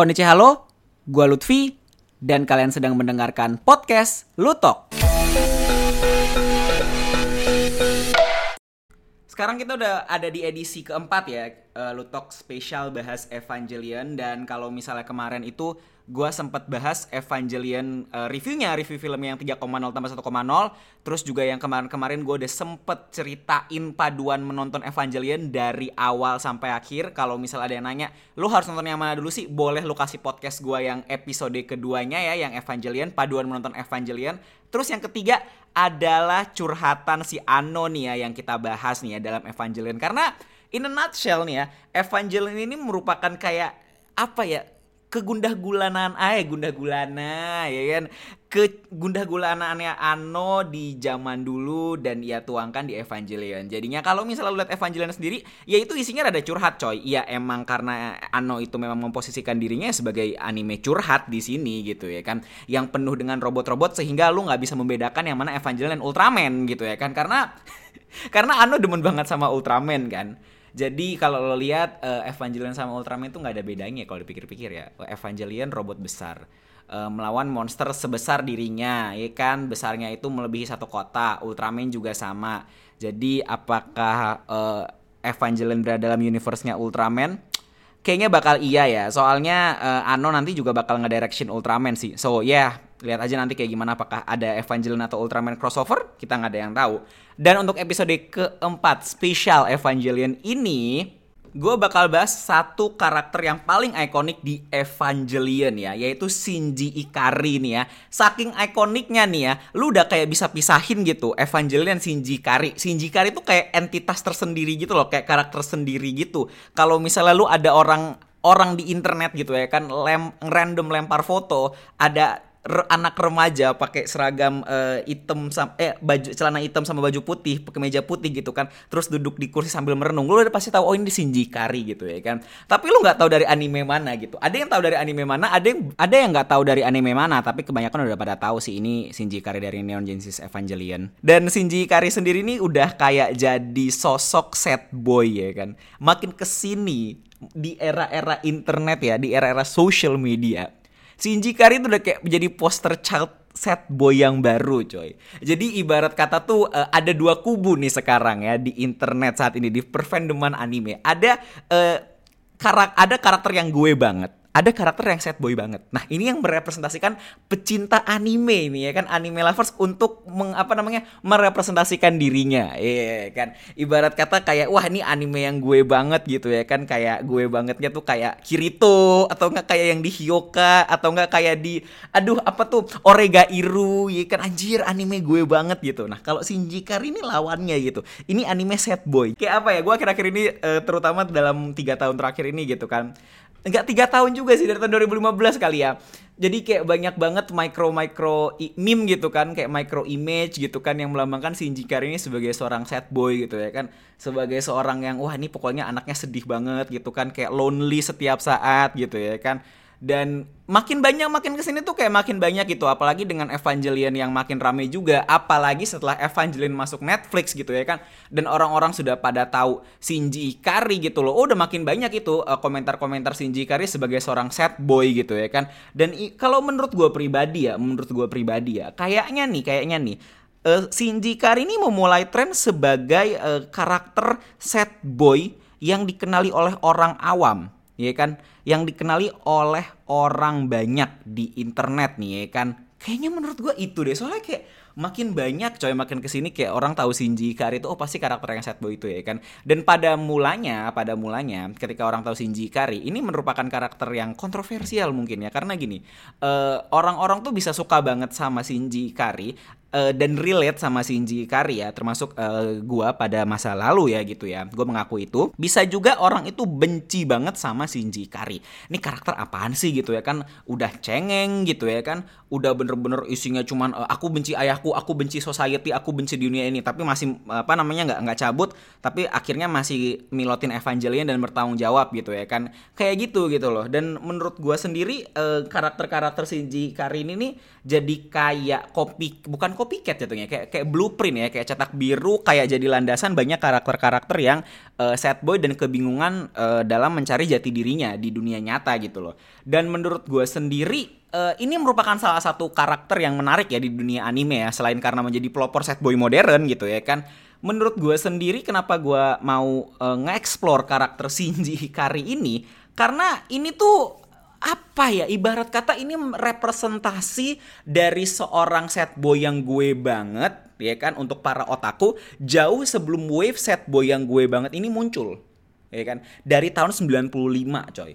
Konnichi halo, gua Lutfi dan kalian sedang mendengarkan podcast Lutok. Sekarang kita udah ada di edisi keempat ya, uh, Lutok spesial bahas Evangelion dan kalau misalnya kemarin itu gue sempat bahas Evangelion uh, reviewnya, review film yang 3,0 tambah 1,0 Terus juga yang kemarin-kemarin gue udah sempet ceritain paduan menonton Evangelion dari awal sampai akhir. Kalau misalnya ada yang nanya, lu harus nonton yang mana dulu sih? Boleh lu kasih podcast gue yang episode keduanya ya, yang Evangelion, paduan menonton Evangelion. Terus yang ketiga adalah curhatan si Ano nih ya yang kita bahas nih ya dalam Evangelion. Karena in a nutshell nih ya, Evangelion ini merupakan kayak apa ya kegundah gulanan ay gundah gulana ya kan? Ke gundah gulanaannya Ano di zaman dulu dan ia tuangkan di Evangelion. Jadinya kalau misalnya lu lihat Evangelion sendiri ya itu isinya rada curhat coy. Ya emang karena Ano itu memang memposisikan dirinya sebagai anime curhat di sini gitu ya kan? Yang penuh dengan robot-robot sehingga lu nggak bisa membedakan yang mana Evangelion dan Ultraman gitu ya kan? Karena karena Ano demen banget sama Ultraman kan jadi kalau lo lihat uh, Evangelion sama Ultraman itu nggak ada bedanya kalau dipikir-pikir ya. Evangelion robot besar uh, melawan monster sebesar dirinya, ya kan? Besarnya itu melebihi satu kota. Ultraman juga sama. Jadi apakah uh, Evangelion berada dalam universe-nya Ultraman? Kayaknya bakal iya ya. Soalnya uh, Ano nanti juga bakal ngedirection Ultraman sih. So yeah, lihat aja nanti kayak gimana apakah ada Evangelion atau Ultraman crossover kita nggak ada yang tahu dan untuk episode keempat spesial Evangelion ini gue bakal bahas satu karakter yang paling ikonik di Evangelion ya, yaitu Shinji Ikari nih ya. Saking ikoniknya nih ya, lu udah kayak bisa pisahin gitu Evangelion Shinji Ikari. Shinji Ikari tuh kayak entitas tersendiri gitu loh, kayak karakter sendiri gitu. Kalau misalnya lu ada orang orang di internet gitu ya kan lem random lempar foto ada re, anak remaja pakai seragam uh, hitam eh baju celana hitam sama baju putih pakai meja putih gitu kan terus duduk di kursi sambil merenung. Lu udah pasti tahu oh ini Shinji Kari gitu ya kan. Tapi lu nggak tahu dari anime mana gitu. Ada yang tahu dari anime mana ada yang ada yang nggak tahu dari anime mana tapi kebanyakan udah pada tahu sih ini Shinji Kari dari Neon Genesis Evangelion. Dan Shinji Kari sendiri ini udah kayak jadi sosok set boy ya kan. Makin ke sini di era-era internet ya di era-era social media Shinji Kari itu udah kayak menjadi poster child set boy yang baru coy. Jadi ibarat kata tuh uh, ada dua kubu nih sekarang ya di internet saat ini di perfandoman anime. Ada uh, karak ada karakter yang gue banget ada karakter yang sad boy banget. Nah, ini yang merepresentasikan pecinta anime ini ya kan anime lovers untuk meng, apa namanya? merepresentasikan dirinya. Iya yeah, kan. Ibarat kata kayak wah ini anime yang gue banget gitu ya kan kayak gue bangetnya tuh kayak Kirito atau enggak kayak yang di Hyoka atau enggak kayak di aduh apa tuh Orega Iru ya kan anjir anime gue banget gitu. Nah, kalau Shinji Kari ini lawannya gitu. Ini anime sad boy. Kayak apa ya? Gue akhir-akhir ini uh, terutama dalam tiga tahun terakhir ini gitu kan enggak tiga tahun juga sih dari tahun 2015 kali ya. Jadi kayak banyak banget micro micro meme gitu kan kayak micro image gitu kan yang melambangkan Shinji Kari ini sebagai seorang sad boy gitu ya kan. Sebagai seorang yang wah ini pokoknya anaknya sedih banget gitu kan kayak lonely setiap saat gitu ya kan dan makin banyak makin ke sini tuh kayak makin banyak gitu. Apalagi dengan Evangelion yang makin rame juga. Apalagi setelah Evangelion masuk Netflix gitu ya kan. Dan orang-orang sudah pada tahu Shinji Ikari gitu loh. Oh, udah makin banyak itu uh, komentar-komentar Shinji Ikari sebagai seorang sad boy gitu ya kan. Dan kalau menurut gue pribadi ya menurut gue pribadi ya kayaknya nih kayaknya nih uh, Shinji Ikari ini memulai tren sebagai uh, karakter sad boy yang dikenali oleh orang awam ya kan? Yang dikenali oleh orang banyak di internet nih ya kan? Kayaknya menurut gue itu deh. Soalnya kayak makin banyak coy makin ke sini kayak orang tahu Shinji Ikari itu oh pasti karakter yang sad boy itu ya kan? Dan pada mulanya pada mulanya ketika orang tahu Shinji Ikari ini merupakan karakter yang kontroversial mungkin ya. Karena gini uh, orang-orang tuh bisa suka banget sama Shinji Ikari uh, dan relate sama Shinji Ikari ya termasuk uh, gua pada masa lalu ya gitu ya. Gue mengaku itu bisa juga orang itu benci banget sama Shinji Ikari. Ini karakter apaan sih gitu ya kan? Udah cengeng gitu ya kan? Udah bener-bener isinya cuman uh, aku benci ayahku aku benci society aku benci dunia ini. Tapi masih apa namanya nggak nggak cabut. Tapi akhirnya masih milotin Evangelion dan bertanggung jawab gitu ya kan? Kayak gitu gitu loh. Dan menurut gua sendiri uh, karakter-karakter Shinji Ikari ini nih jadi kayak kopi bukan copycat jatuhnya. Kayak kayak blueprint ya kayak cetak biru kayak jadi landasan banyak karakter-karakter yang uh, sad boy dan kebingungan uh, dalam mencari jati dirinya di dunia nyata gitu loh. Dan menurut gue sendiri uh, ini merupakan salah satu karakter yang menarik ya di dunia anime ya selain karena menjadi pelopor sad boy modern gitu ya kan. Menurut gue sendiri kenapa gue mau uh, nge-explore karakter Shinji Hikari ini? Karena ini tuh apa ya? Ibarat kata ini representasi dari seorang set boy yang gue banget ya kan? Untuk para otaku jauh sebelum wave set boy yang gue banget ini muncul ya kan? Dari tahun 95 coy.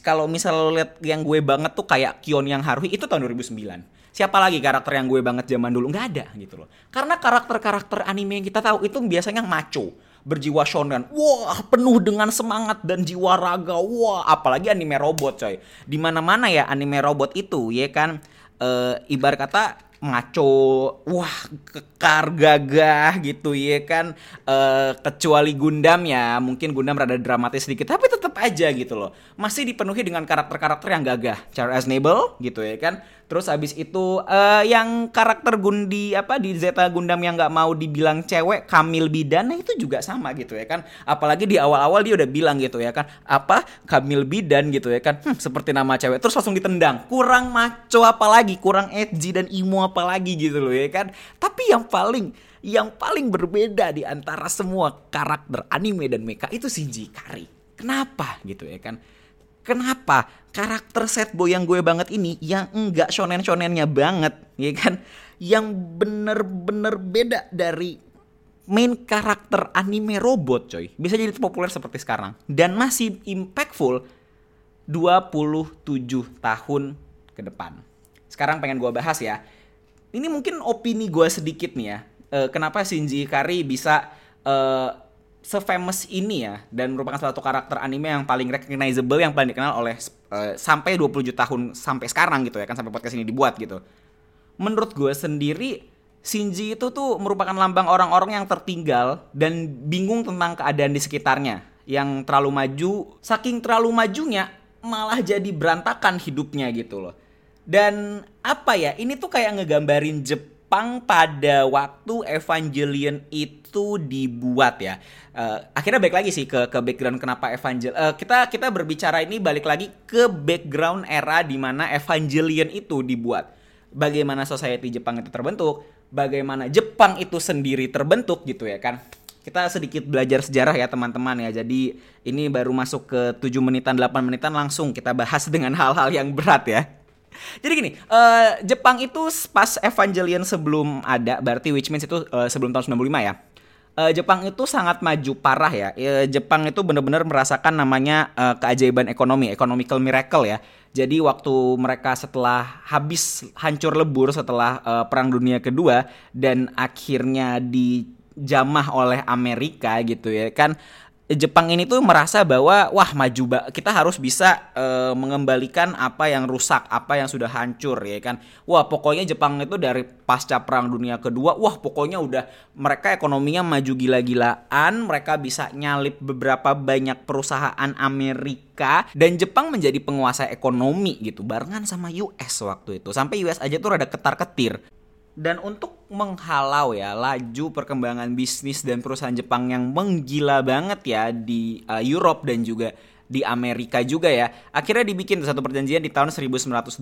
Kalau misal lo lihat yang gue banget tuh kayak Kion yang Haruhi itu tahun 2009 siapa lagi karakter yang gue banget zaman dulu? Nggak ada gitu loh. Karena karakter-karakter anime yang kita tahu itu biasanya maco berjiwa shonen. Wah, penuh dengan semangat dan jiwa raga. Wah, apalagi anime robot, coy. Di mana-mana ya anime robot itu, ya kan e, ibarat kata maco, wah kekar gagah gitu ya kan. E, kecuali Gundam ya, mungkin Gundam rada dramatis sedikit, tapi tetap aja gitu loh. Masih dipenuhi dengan karakter-karakter yang gagah. Charles Nable gitu ya kan. Terus abis itu uh, yang karakter Gundi apa di Zeta Gundam yang nggak mau dibilang cewek Kamil Bidan nah itu juga sama gitu ya kan. Apalagi di awal-awal dia udah bilang gitu ya kan. Apa Kamil Bidan gitu ya kan. Hmm, seperti nama cewek terus langsung ditendang. Kurang maco apalagi, kurang edgy dan emo apalagi gitu loh ya kan. Tapi yang paling yang paling berbeda di antara semua karakter anime dan mecha itu Shinji Kari. Kenapa gitu ya kan? Kenapa karakter set boy yang gue banget ini yang enggak shonen-shonennya banget, ya kan? Yang bener-bener beda dari main karakter anime robot coy. Bisa jadi populer seperti sekarang. Dan masih impactful 27 tahun ke depan. Sekarang pengen gue bahas ya. Ini mungkin opini gue sedikit nih ya. Uh, kenapa Shinji Ikari bisa uh, sefamous ini ya dan merupakan salah satu karakter anime yang paling recognizable yang paling dikenal oleh uh, sampai 27 tahun sampai sekarang gitu ya kan sampai podcast ini dibuat gitu. Menurut gue sendiri Shinji itu tuh merupakan lambang orang-orang yang tertinggal dan bingung tentang keadaan di sekitarnya yang terlalu maju saking terlalu majunya malah jadi berantakan hidupnya gitu loh. Dan apa ya ini tuh kayak ngegambarin Jepang pada waktu Evangelion itu dibuat ya. Uh, akhirnya balik lagi sih ke ke background kenapa Evangel uh, kita kita berbicara ini balik lagi ke background era di mana Evangelion itu dibuat. Bagaimana society Jepang itu terbentuk bagaimana Jepang itu sendiri terbentuk gitu ya kan. Kita sedikit belajar sejarah ya teman-teman ya. Jadi ini baru masuk ke 7 menitan 8 menitan langsung kita bahas dengan hal-hal yang berat ya jadi gini, uh, Jepang itu pas Evangelion sebelum ada, berarti which means itu uh, sebelum tahun 95 ya uh, Jepang itu sangat maju parah ya. Uh, Jepang itu benar-benar merasakan namanya uh, keajaiban ekonomi, economical miracle ya. Jadi waktu mereka setelah habis hancur lebur setelah uh, Perang Dunia Kedua dan akhirnya dijamah oleh Amerika gitu ya kan Jepang ini tuh merasa bahwa wah maju ba kita harus bisa e, mengembalikan apa yang rusak, apa yang sudah hancur ya kan. Wah, pokoknya Jepang itu dari pasca Perang Dunia Kedua, wah pokoknya udah mereka ekonominya maju gila-gilaan, mereka bisa nyalip beberapa banyak perusahaan Amerika dan Jepang menjadi penguasa ekonomi gitu barengan sama US waktu itu. Sampai US aja tuh rada ketar-ketir. Dan untuk menghalau ya laju perkembangan bisnis dan perusahaan Jepang yang menggila banget ya di uh, Europe dan juga di Amerika juga ya. Akhirnya dibikin satu perjanjian di tahun 1985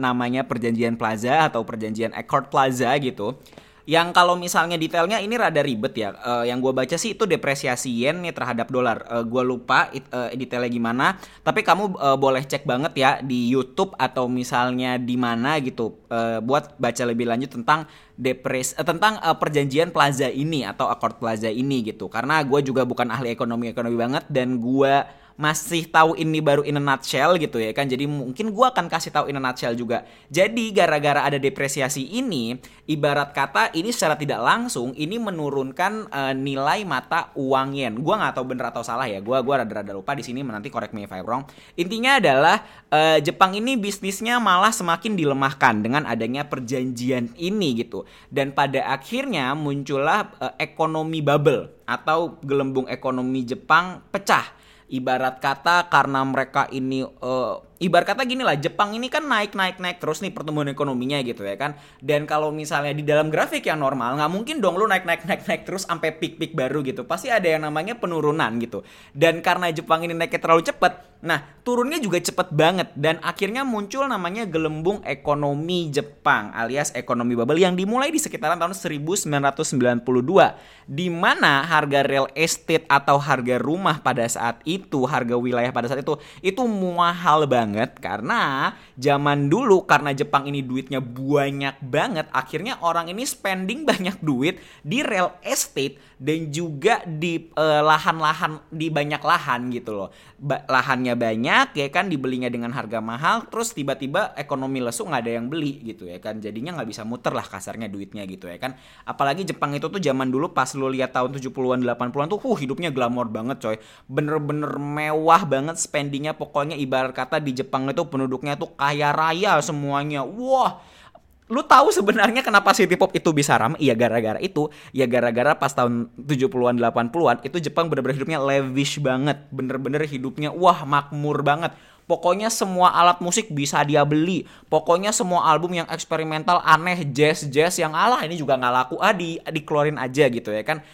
namanya Perjanjian Plaza atau Perjanjian Accord Plaza gitu yang kalau misalnya detailnya ini rada ribet ya. Uh, yang gue baca sih itu depresiasi yen nih terhadap dolar. Uh, eh, gue lupa it, uh, detailnya gimana. Tapi kamu uh, boleh cek banget ya di YouTube atau misalnya di mana gitu uh, buat baca lebih lanjut tentang depres uh, tentang uh, perjanjian plaza ini atau accord plaza ini gitu. Karena gue juga bukan ahli ekonomi ekonomi banget dan gue masih tahu ini baru in a nutshell gitu ya kan. Jadi mungkin gue akan kasih tahu in a nutshell juga. Jadi gara-gara ada depresiasi ini ibarat kata ini secara tidak langsung ini menurunkan uh, nilai mata uang yen. Gue nggak tahu bener atau salah ya. Gue gua rada-rada lupa di sini nanti correct me if I'm wrong. Intinya adalah uh, Jepang ini bisnisnya malah semakin dilemahkan dengan adanya perjanjian ini gitu. Dan pada akhirnya muncullah uh, ekonomi bubble atau gelembung ekonomi Jepang pecah ibarat kata karena mereka ini uh, ibarat kata gini lah Jepang ini kan naik naik naik terus nih pertumbuhan ekonominya gitu ya kan. Dan kalau misalnya di dalam grafik yang normal nggak mungkin dong lu naik naik naik naik terus sampai peak peak baru gitu. Pasti ada yang namanya penurunan gitu. Dan karena Jepang ini naiknya terlalu cepat Nah, turunnya juga cepet banget. Dan akhirnya muncul namanya gelembung ekonomi Jepang alias ekonomi bubble yang dimulai di sekitaran tahun 1992 di mana harga real estate atau harga rumah pada saat itu, harga wilayah pada saat itu itu mahal banget karena zaman dulu karena Jepang ini duitnya banyak banget, akhirnya orang ini spending banyak duit di real estate dan juga di eh, lahan-lahan uh, di banyak lahan gitu loh. Ba lahannya banyak ya kan dibelinya dengan harga mahal terus tiba-tiba ekonomi lesu nggak ada yang beli gitu ya kan. Jadinya nggak bisa muter lah kasarnya duitnya gitu ya kan. Apalagi Jepang itu tuh zaman dulu pas lu lihat tahun 70-an 80-an tuh huh hidupnya glamor banget coy. Bener-bener mewah banget spendingnya pokoknya ibarat kata di Jepang itu penduduknya tuh kaya raya semuanya. Wah, lu tahu sebenarnya kenapa city pop itu bisa ramai? Iya gara-gara itu. Ya gara-gara pas tahun 70-an 80-an itu Jepang bener-bener hidupnya lavish banget. Bener-bener hidupnya wah makmur banget. Pokoknya semua alat musik bisa dia beli. Pokoknya semua album yang eksperimental aneh jazz-jazz yang alah ini juga nggak laku. Ah di dikeluarin aja gitu ya kan.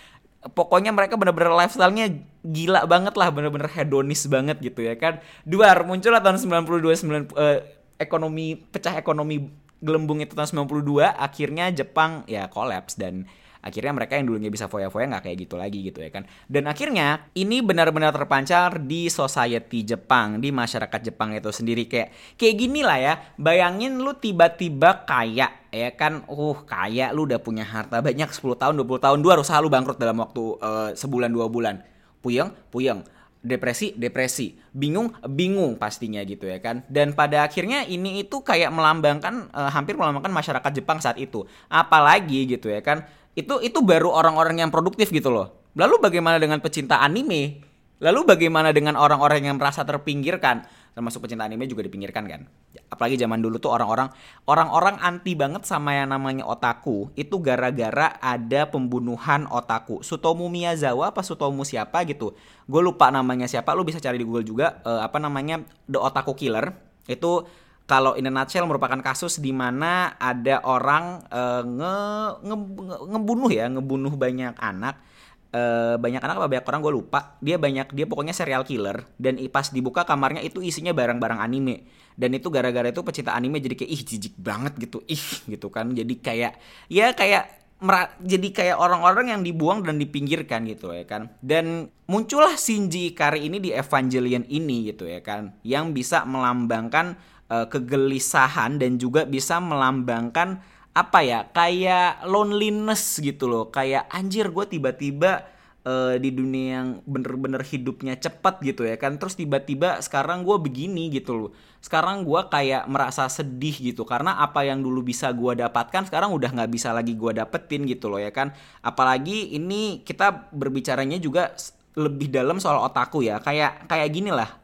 Pokoknya mereka bener-bener lifestyle-nya gila banget lah, bener-bener hedonis banget gitu ya kan. Duar muncul tahun 92 9 uh, ekonomi pecah ekonomi gelembung itu tahun 92 akhirnya Jepang ya kolaps dan akhirnya mereka yang dulunya bisa foya-foya nggak kayak gitu lagi gitu ya kan. Dan akhirnya ini benar-benar terpancar di society Jepang di masyarakat Jepang itu sendiri. Kayak kayak gini lah ya bayangin lu tiba-tiba kaya ya kan. Uh kaya lu udah punya harta banyak 10 tahun 20 tahun dua harus lu bangkrut dalam waktu uh, sebulan dua bulan. Puyeng puyeng. Depresi depresi. Bingung bingung pastinya gitu ya kan. Dan pada akhirnya ini itu kayak melambangkan uh, hampir melambangkan masyarakat Jepang saat itu. Apalagi gitu ya kan itu itu baru orang-orang yang produktif gitu loh. Lalu bagaimana dengan pecinta anime? Lalu bagaimana dengan orang-orang yang merasa terpinggirkan? Termasuk pecinta anime juga dipinggirkan kan? Apalagi zaman dulu tuh orang-orang orang-orang anti banget sama yang namanya otaku itu gara-gara ada pembunuhan otaku. Sutomu Miyazawa apa Sutomu siapa gitu. Gue lupa namanya siapa lu bisa cari di Google juga. Uh, apa namanya? The Otaku Killer. Itu kalau in a nutshell merupakan kasus di mana ada orang uh, nge, nge, nge, ngebunuh ya ngebunuh banyak anak. Uh, banyak anak apa banyak orang gue lupa. Dia banyak dia pokoknya serial killer. Dan pas dibuka kamarnya itu isinya barang-barang anime. Dan itu gara-gara itu pecinta anime jadi kayak ih jijik banget gitu. Ih gitu kan. Jadi kayak ya kayak jadi kayak orang-orang yang dibuang dan dipinggirkan gitu ya kan. Dan muncullah Shinji Ikari ini di Evangelion ini gitu ya kan. Yang bisa melambangkan uh, kegelisahan dan juga bisa melambangkan apa ya kayak loneliness gitu loh. Kayak anjir gue tiba-tiba uh, di dunia yang bener-bener hidupnya cepat gitu ya kan. Terus tiba-tiba sekarang gue begini gitu loh. Sekarang gue kayak merasa sedih gitu. Karena apa yang dulu bisa gue dapatkan sekarang udah nggak bisa lagi gue dapetin gitu loh ya kan. Apalagi ini kita berbicaranya juga lebih dalam soal otaku ya. Kayak kayak gini lah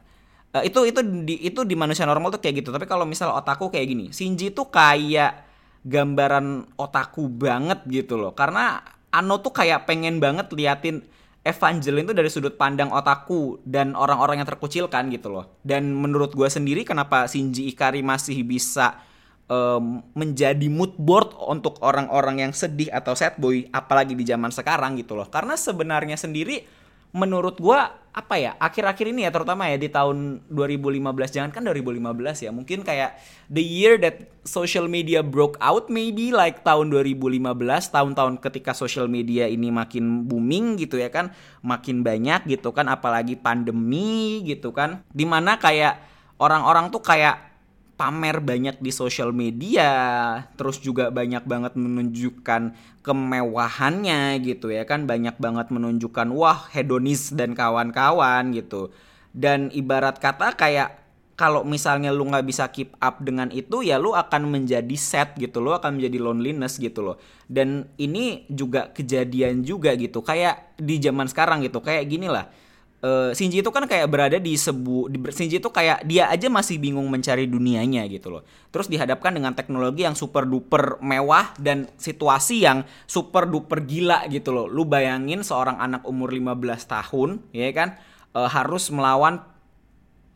uh, itu itu di itu di manusia normal tuh kayak gitu. Tapi kalau misal otaku kayak gini Shinji tuh kayak gambaran otaku banget gitu loh. Karena Ano tuh kayak pengen banget liatin Evangeline itu dari sudut pandang otaku dan orang-orang yang terkucilkan gitu loh. Dan menurut gue sendiri kenapa Shinji Ikari masih bisa um, menjadi mood board untuk orang-orang yang sedih atau sad boy apalagi di zaman sekarang gitu loh. Karena sebenarnya sendiri menurut gua apa ya akhir-akhir ini ya terutama ya di tahun 2015 jangan kan 2015 ya mungkin kayak the year that social media broke out maybe like tahun 2015 tahun-tahun ketika social media ini makin booming gitu ya kan makin banyak gitu kan apalagi pandemi gitu kan di mana kayak orang-orang tuh kayak pamer banyak di sosial media, terus juga banyak banget menunjukkan kemewahannya gitu ya kan, banyak banget menunjukkan wah hedonis dan kawan-kawan gitu. Dan ibarat kata kayak kalau misalnya lu nggak bisa keep up dengan itu ya lu akan menjadi sad gitu lu akan menjadi loneliness gitu loh dan ini juga kejadian juga gitu kayak di zaman sekarang gitu kayak gini lah uh, Shinji itu kan kayak berada di sebu di, Shinji itu kayak dia aja masih bingung mencari dunianya gitu loh. Terus dihadapkan dengan teknologi yang super duper mewah dan situasi yang super duper gila gitu loh. Lu bayangin seorang anak umur 15 tahun ya kan uh, harus melawan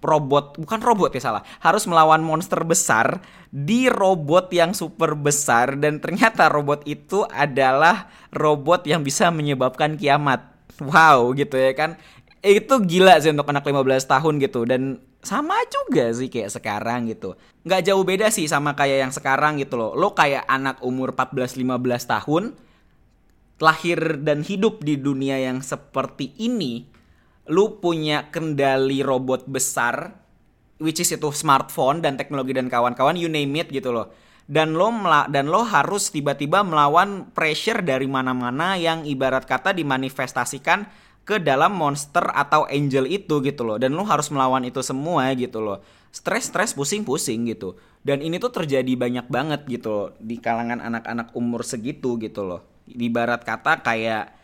robot bukan robot ya salah harus melawan monster besar di robot yang super besar dan ternyata robot itu adalah robot yang bisa menyebabkan kiamat wow gitu ya kan itu gila sih untuk anak 15 tahun gitu. Dan sama juga sih kayak sekarang gitu. Nggak jauh beda sih sama kayak yang sekarang gitu loh. Lo kayak anak umur 14-15 tahun lahir dan hidup di dunia yang seperti ini lu punya kendali robot besar which is itu smartphone dan teknologi dan kawan-kawan you name it gitu loh. Dan lo dan lo harus tiba-tiba melawan pressure dari mana-mana yang ibarat kata dimanifestasikan ke dalam monster atau angel itu gitu loh. Dan lo harus melawan itu semua gitu loh. Stres stres pusing pusing gitu. Dan ini tuh terjadi banyak banget gitu loh di kalangan anak-anak umur segitu gitu loh. Ibarat kata kayak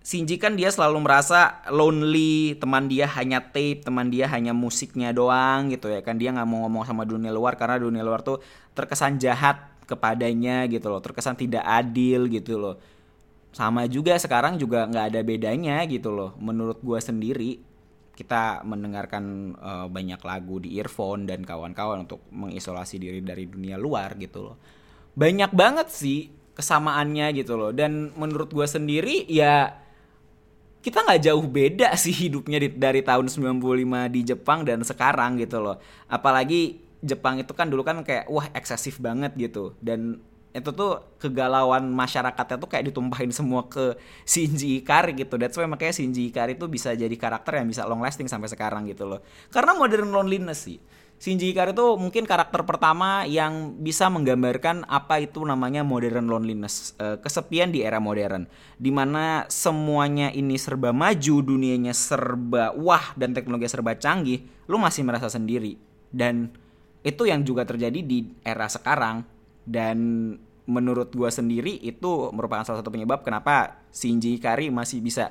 Shinji kan dia selalu merasa lonely, teman dia hanya tape, teman dia hanya musiknya doang gitu ya kan. Dia nggak mau ngomong sama dunia luar karena dunia luar tuh terkesan jahat kepadanya gitu loh, terkesan tidak adil gitu loh. Sama juga sekarang juga nggak ada bedanya gitu loh, menurut gue sendiri kita mendengarkan uh, banyak lagu di earphone dan kawan-kawan untuk mengisolasi diri dari dunia luar gitu loh. Banyak banget sih kesamaannya gitu loh dan menurut gue sendiri ya kita nggak jauh beda sih hidupnya di, dari tahun 95 di Jepang dan sekarang gitu loh. Apalagi Jepang itu kan dulu kan kayak wah eksesif banget gitu dan itu tuh kegalauan masyarakatnya tuh kayak ditumpahin semua ke Shinji Ikari gitu. That's why makanya Shinji Ikari tuh bisa jadi karakter yang bisa long lasting sampai sekarang gitu loh. Karena modern loneliness sih. Shinji Ikari itu mungkin karakter pertama yang bisa menggambarkan apa itu namanya modern loneliness, uh, kesepian di era modern, di mana semuanya ini serba maju, dunianya serba wah dan teknologi serba canggih, lu masih merasa sendiri dan itu yang juga terjadi di era sekarang dan menurut gua sendiri itu merupakan salah satu penyebab kenapa Shinji Ikari masih bisa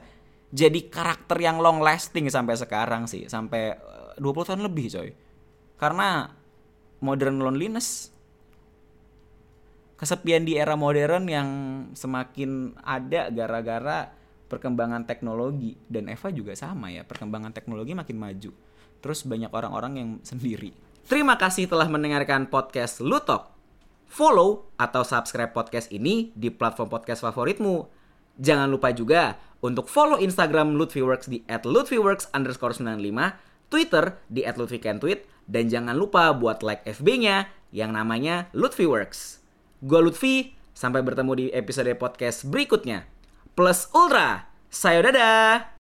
jadi karakter yang long lasting sampai sekarang sih, sampai 20 eh, tahun lebih coy. Karena modern loneliness kesepian di era modern yang semakin ada gara-gara perkembangan teknologi. Dan Eva juga sama ya perkembangan teknologi makin maju. Terus banyak orang-orang yang sendiri. Terima kasih telah mendengarkan podcast Lutok follow atau subscribe podcast ini di platform podcast favoritmu jangan lupa juga untuk follow Instagram Lutfiworks di @lutfiworks underscore 95 Twitter di @lutfikentweet dan jangan lupa buat like FB-nya yang namanya Lutfi Works. Gua Lutfi, sampai bertemu di episode podcast berikutnya. Plus Ultra, sayo dadah!